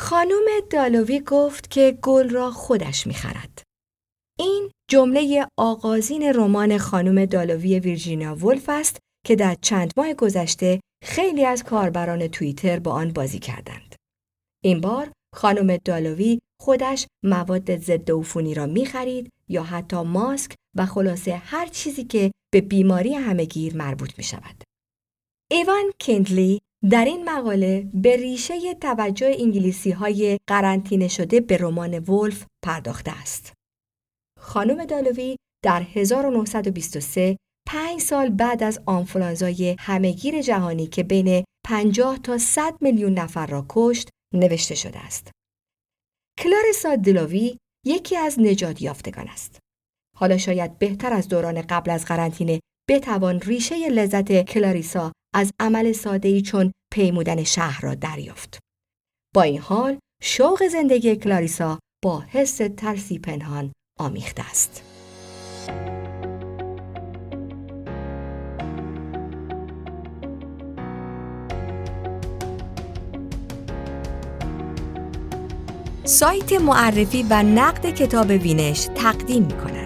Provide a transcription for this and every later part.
خانم دالوی گفت که گل را خودش می‌خرد. این جمله آغازین رمان خانم دالوی ویرجینیا ولف است که در چند ماه گذشته خیلی از کاربران توییتر با آن بازی کردند. این بار خانم دالوی خودش مواد ضد عفونی را می‌خرید یا حتی ماسک و خلاصه هر چیزی که به بیماری همهگیر مربوط می شود. ایوان کندلی در این مقاله به ریشه توجه انگلیسی های قرنطینه شده به رمان ولف پرداخته است. خانم دالوی در 1923 پنج سال بعد از آنفولانزای همهگیر جهانی که بین 50 تا 100 میلیون نفر را کشت نوشته شده است. کلارسا دلوی یکی از نجات یافتگان است. حالا شاید بهتر از دوران قبل از قرنطینه بتوان ریشه لذت کلاریسا از عمل ساده‌ای چون پیمودن شهر را دریافت. با این حال شوق زندگی کلاریسا با حس ترسی پنهان آمیخته است. سایت معرفی و نقد کتاب وینش تقدیم می کند.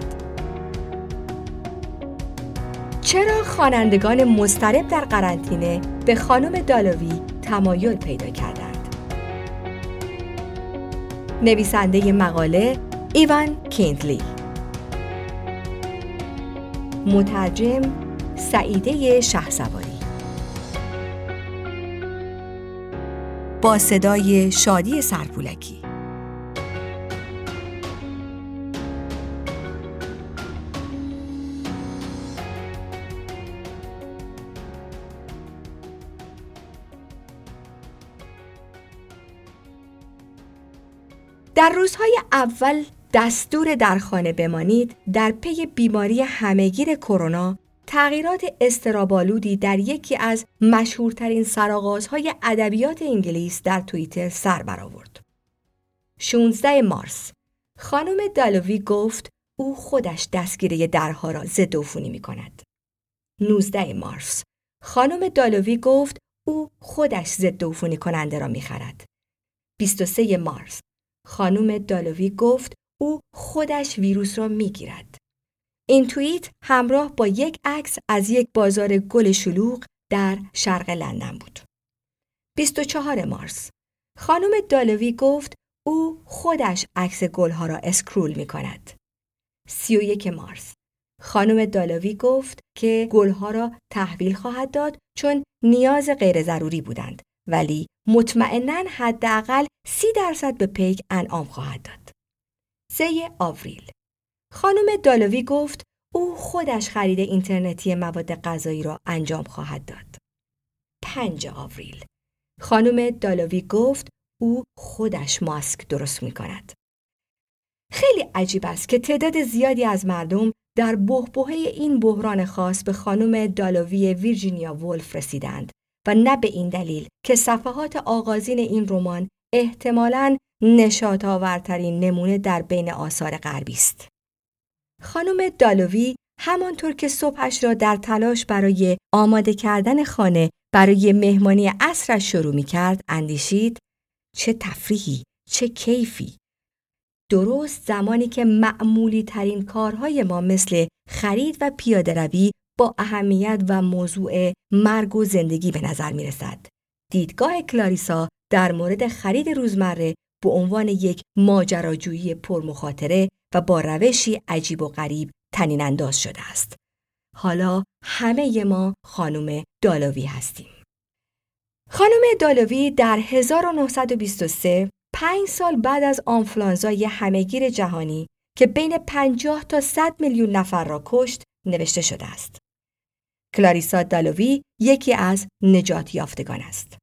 چرا خوانندگان مضطرب در قرنطینه به خانم دالوی تمایل پیدا کردند؟ نویسنده مقاله ایوان کینتلی. مترجم سعیده شهسواری. با صدای شادی سرپولکی. در روزهای اول دستور در خانه بمانید در پی بیماری همهگیر کرونا تغییرات استرابالودی در یکی از مشهورترین سرآغازهای ادبیات انگلیس در توییتر سر برآورد. 16 مارس خانم دالوی گفت او خودش دستگیری درها را ضد عفونی می کند. 19 مارس خانم دالوی گفت او خودش ضد عفونی کننده را می خرد. 23 مارس خانم دالوی گفت او خودش ویروس را می‌گیرد. این توییت همراه با یک عکس از یک بازار گل شلوغ در شرق لندن بود. 24 مارس خانم دالوی گفت او خودش عکس گلها را اسکرول می کند. 31 مارس خانم دالوی گفت که گلها را تحویل خواهد داد چون نیاز غیر ضروری بودند ولی مطمئنا حداقل سی درصد به پیک انعام خواهد داد. 3 آوریل خانم دالوی گفت او خودش خرید اینترنتی مواد غذایی را انجام خواهد داد. 5 آوریل خانم دالوی گفت او خودش ماسک درست می کند. خیلی عجیب است که تعداد زیادی از مردم در بحبوحه این بحران خاص به خانم دالوی ویرجینیا ولف رسیدند و نه به این دلیل که صفحات آغازین این رمان احتمالاً نشات آورترین نمونه در بین آثار غربی است. خانم دالوی همانطور که صبحش را در تلاش برای آماده کردن خانه برای مهمانی عصرش شروع می کرد اندیشید چه تفریحی، چه کیفی. درست زمانی که معمولی ترین کارهای ما مثل خرید و پیاده روی با اهمیت و موضوع مرگ و زندگی به نظر می رسد. دیدگاه کلاریسا در مورد خرید روزمره به عنوان یک ماجراجویی پرمخاطره و با روشی عجیب و غریب تنین انداز شده است. حالا همه ما خانم دالوی هستیم. خانم دالوی در 1923 پنج سال بعد از آنفلانزای همهگیر جهانی که بین 50 تا 100 میلیون نفر را کشت نوشته شده است. کلاریسا دالوی یکی از نجات یافتگان است.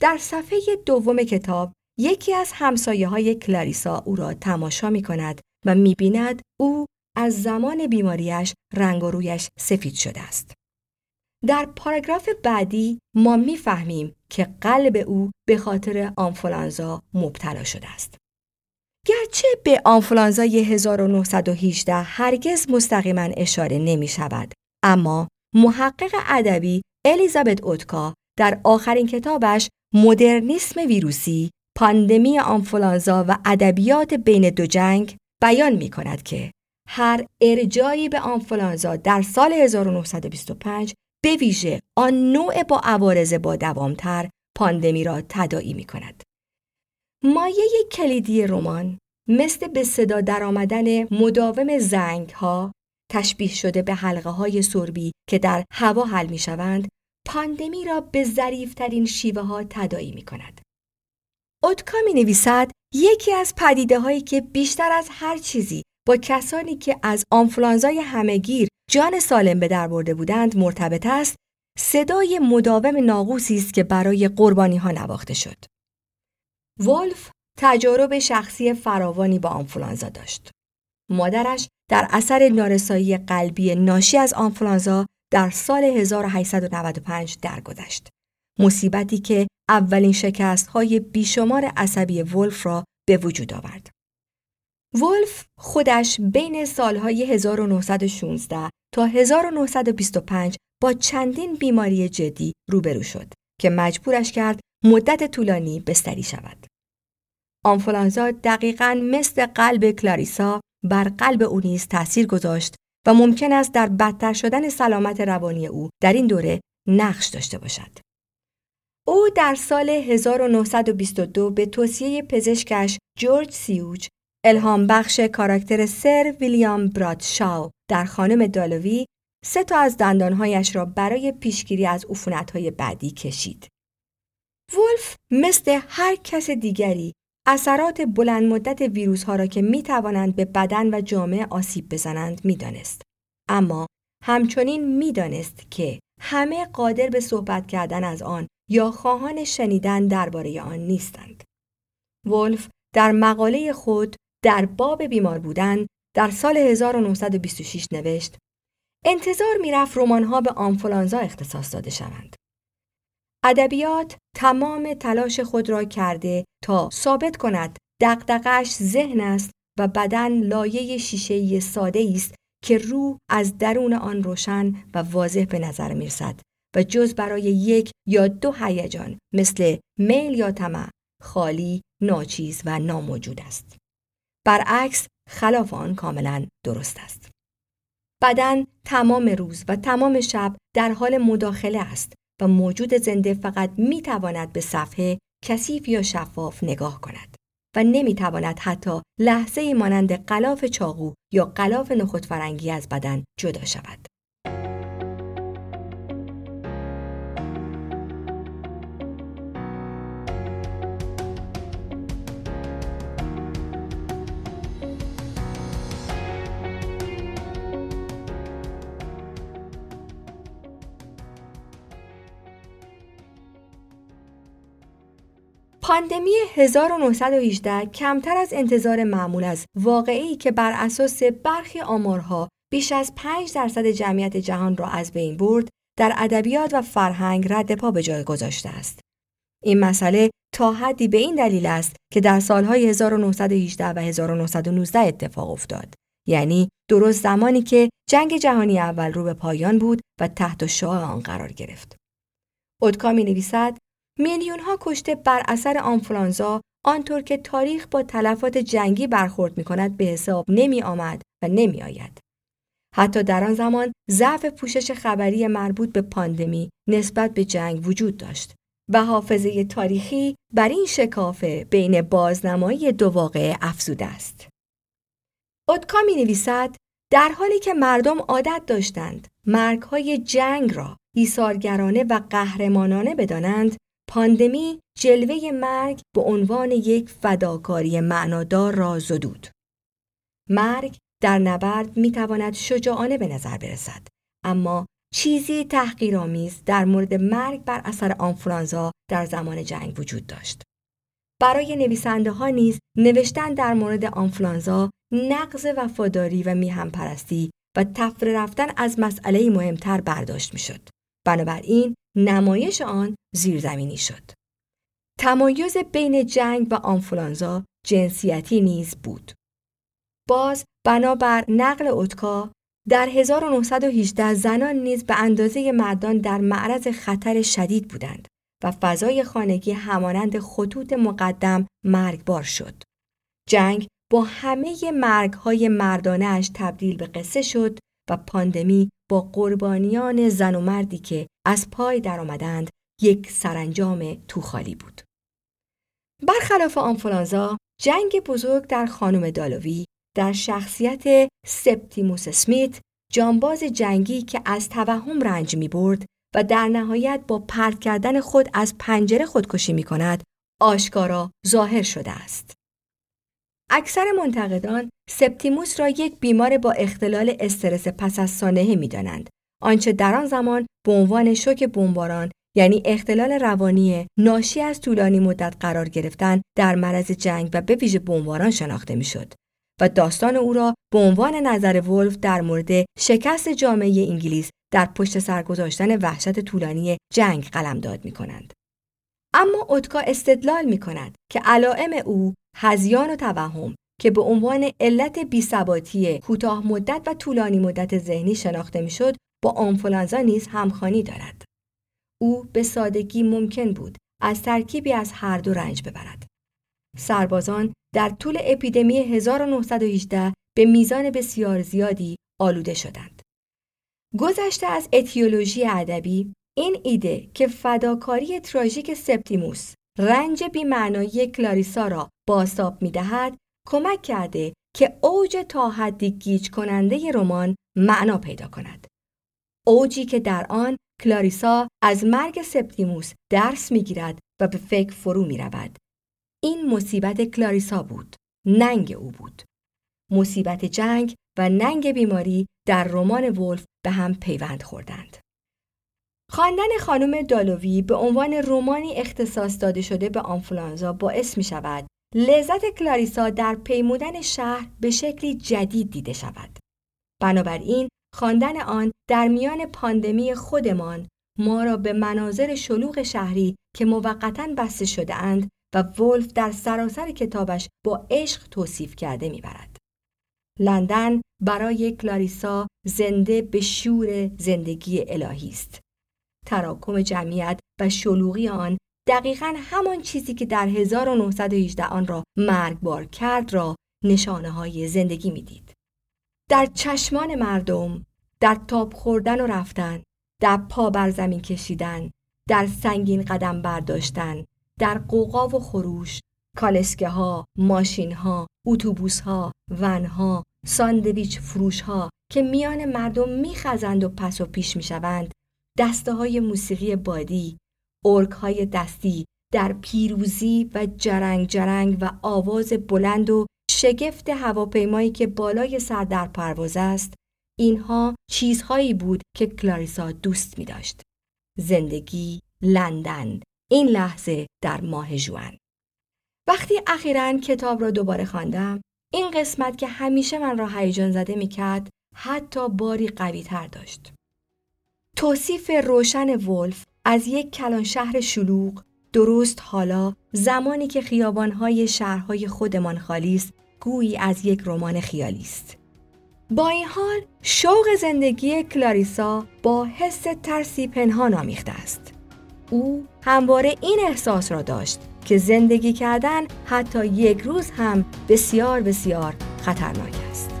در صفحه دوم کتاب یکی از همسایه های کلاریسا او را تماشا می کند و می بیند او از زمان بیماریش رنگ و رویش سفید شده است. در پاراگراف بعدی ما می‌فهمیم که قلب او به خاطر آنفولانزا مبتلا شده است. گرچه به آنفولانزای 1918 هرگز مستقیما اشاره نمی شود، اما محقق ادبی الیزابت اوتکا در آخرین کتابش مدرنیسم ویروسی پاندمی آنفولانزا و ادبیات بین دو جنگ بیان می کند که هر ارجایی به آنفولانزا در سال 1925 به ویژه آن نوع با عوارض با دوامتر پاندمی را تداعی می کند. مایه کلیدی رمان مثل به صدا درآمدن مداوم زنگ ها تشبیه شده به حلقه های سربی که در هوا حل می شوند پاندمی را به ظریفترین شیوه ها تداعی می کند. اوتکا می نویسد یکی از پدیده هایی که بیشتر از هر چیزی با کسانی که از آنفلانزای همهگیر جان سالم به در برده بودند مرتبط است صدای مداوم ناقوسی است که برای قربانی ها نواخته شد. ولف تجارب شخصی فراوانی با آنفولانزا داشت. مادرش در اثر نارسایی قلبی ناشی از آنفولانزا در سال 1895 درگذشت. مصیبتی که اولین شکست های بیشمار عصبی ولف را به وجود آورد. ولف خودش بین سالهای 1916 تا 1925 با چندین بیماری جدی روبرو شد که مجبورش کرد مدت طولانی بستری شود. آنفولانزا دقیقا مثل قلب کلاریسا بر قلب او نیز تاثیر گذاشت و ممکن است در بدتر شدن سلامت روانی او در این دوره نقش داشته باشد. او در سال 1922 به توصیه پزشکش جورج سیوج الهام بخش کاراکتر سر ویلیام برادشاو در خانم دالوی سه تا از دندانهایش را برای پیشگیری از عفونت‌های بعدی کشید. ولف مثل هر کس دیگری اثرات بلند مدت ویروس ها را که می توانند به بدن و جامعه آسیب بزنند می دانست. اما همچنین می دانست که همه قادر به صحبت کردن از آن یا خواهان شنیدن درباره آن نیستند. ولف در مقاله خود در باب بیمار بودن در سال 1926 نوشت انتظار می‌رفت رمان‌ها به آنفولانزا اختصاص داده شوند. ادبیات تمام تلاش خود را کرده تا ثابت کند دقدقش ذهن است و بدن لایه شیشه ساده است که روح از درون آن روشن و واضح به نظر می‌رسد و جز برای یک یا دو هیجان مثل میل یا طمع خالی، ناچیز و ناموجود است. برعکس خلاف آن کاملا درست است. بدن تمام روز و تمام شب در حال مداخله است و موجود زنده فقط می تواند به صفحه کثیف یا شفاف نگاه کند و نمی تواند حتی لحظه مانند قلاف چاقو یا قلاف نخود فرنگی از بدن جدا شود. پاندمی 1918 کمتر از انتظار معمول از واقعی که بر اساس برخی آمارها بیش از 5 درصد جمعیت جهان را از بین برد در ادبیات و فرهنگ رد پا به جای گذاشته است. این مسئله تا حدی به این دلیل است که در سالهای 1918 و 1919 اتفاق افتاد. یعنی درست زمانی که جنگ جهانی اول رو به پایان بود و تحت شعاع آن قرار گرفت. اودکا می نویسد میلیون ها کشته بر اثر آنفلانزا آنطور که تاریخ با تلفات جنگی برخورد می کند به حساب نمی آمد و نمی آید. حتی در آن زمان ضعف پوشش خبری مربوط به پاندمی نسبت به جنگ وجود داشت و حافظه تاریخی بر این شکافه بین بازنمایی دو واقعه افزوده است. اودکا می نویسد در حالی که مردم عادت داشتند مرگهای جنگ را ایثارگرانه و قهرمانانه بدانند پاندمی جلوه مرگ به عنوان یک فداکاری معنادار را زدود. مرگ در نبرد می تواند شجاعانه به نظر برسد اما چیزی تحقیرآمیز در مورد مرگ بر اثر آنفولانزا در زمان جنگ وجود داشت. برای نویسنده ها نیز نوشتن در مورد آنفولانزا نقض وفاداری و میهم پرستی و تفره رفتن از مسئله مهمتر برداشت می‌شد. بنابراین نمایش آن زیرزمینی شد. تمایز بین جنگ و آنفولانزا جنسیتی نیز بود. باز بنابر نقل اوتکا در 1918 زنان نیز به اندازه مردان در معرض خطر شدید بودند و فضای خانگی همانند خطوط مقدم مرگبار شد. جنگ با همه مرگهای مردانش تبدیل به قصه شد و پاندمی با قربانیان زن و مردی که از پای درآمدند یک سرانجام توخالی بود. برخلاف آنفولانزا، جنگ بزرگ در خانم دالوی در شخصیت سپتیموس اسمیت جانباز جنگی که از توهم رنج می برد و در نهایت با پرت کردن خود از پنجره خودکشی می کند آشکارا ظاهر شده است. اکثر منتقدان سپتیموس را یک بیمار با اختلال استرس پس از سانحه می دانند. آنچه در آن زمان به عنوان شوک بمباران یعنی اختلال روانی ناشی از طولانی مدت قرار گرفتن در مرض جنگ و به ویژه بمباران شناخته می‌شد و داستان او را به عنوان نظر ولف در مورد شکست جامعه انگلیس در پشت سر گذاشتن وحشت طولانی جنگ قلمداد می کنند. اما اتکا استدلال می کند که علائم او هزیان و توهم که به عنوان علت بیثباتی کوتاه مدت و طولانی مدت ذهنی شناخته می‌شد با آنفولانزا نیز همخوانی دارد. او به سادگی ممکن بود از ترکیبی از هر دو رنج ببرد. سربازان در طول اپیدمی 1918 به میزان بسیار زیادی آلوده شدند. گذشته از اتیولوژی ادبی این ایده که فداکاری تراژیک سپتیموس رنج بیمعنایی کلاریسا را بازتاب می‌دهد کمک کرده که اوج تا حدی گیج کننده رمان معنا پیدا کند. اوجی که در آن کلاریسا از مرگ سپتیموس درس می‌گیرد و به فکر فرو می رود. این مصیبت کلاریسا بود. ننگ او بود. مصیبت جنگ و ننگ بیماری در رمان ولف به هم پیوند خوردند. خواندن خانم دالوی به عنوان رمانی اختصاص داده شده به آنفولانزا باعث می شود لذت کلاریسا در پیمودن شهر به شکلی جدید دیده شود. بنابراین خواندن آن در میان پاندمی خودمان ما را به مناظر شلوغ شهری که موقتا بسته شده اند و ولف در سراسر کتابش با عشق توصیف کرده می‌برد. لندن برای کلاریسا زنده به شور زندگی الهی است. تراکم جمعیت و شلوغی آن دقیقا همان چیزی که در 1918 آن را مرگبار کرد را نشانه های زندگی می‌دید. در چشمان مردم، در تاب خوردن و رفتن، در پا بر زمین کشیدن، در سنگین قدم برداشتن، در قوقا و خروش، کالسکه ها، ماشین ها، اتوبوس ها، ون ها، ساندویچ فروش ها که میان مردم میخزند و پس و پیش می‌شوند، دسته های موسیقی بادی، ارک های دستی در پیروزی و جرنگ جرنگ و آواز بلند و شگفت هواپیمایی که بالای سر در پرواز است اینها چیزهایی بود که کلاریسا دوست می داشت. زندگی، لندن، این لحظه در ماه جوان. وقتی اخیرا کتاب را دوباره خواندم، این قسمت که همیشه من را هیجان زده می کرد، حتی باری قوی تر داشت. توصیف روشن ولف از یک کلان شهر شلوغ درست حالا زمانی که خیابانهای شهرهای خودمان خالی است گویی از یک رمان خیالی است. با این حال شوق زندگی کلاریسا با حس ترسی پنهان آمیخته است. او همواره این احساس را داشت که زندگی کردن حتی یک روز هم بسیار بسیار خطرناک است.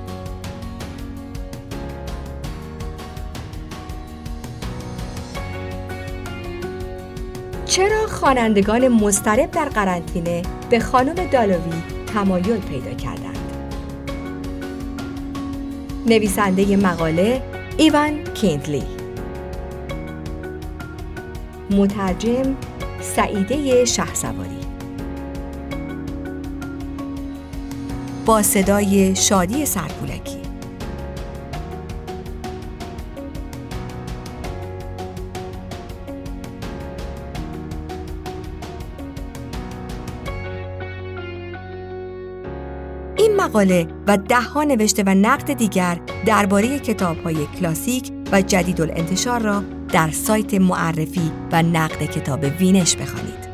چرا خوانندگان مضطرب در قرنطینه به خانم دالوی تمایل پیدا کردند؟ نویسنده مقاله ایوان کینتلی مترجم سعیده شهسواری با صدای شادی سرپولکی مقاله و دهها نوشته و نقد دیگر درباره کتاب‌های کلاسیک و جدید الانتشار را در سایت معرفی و نقد کتاب وینش بخوانید.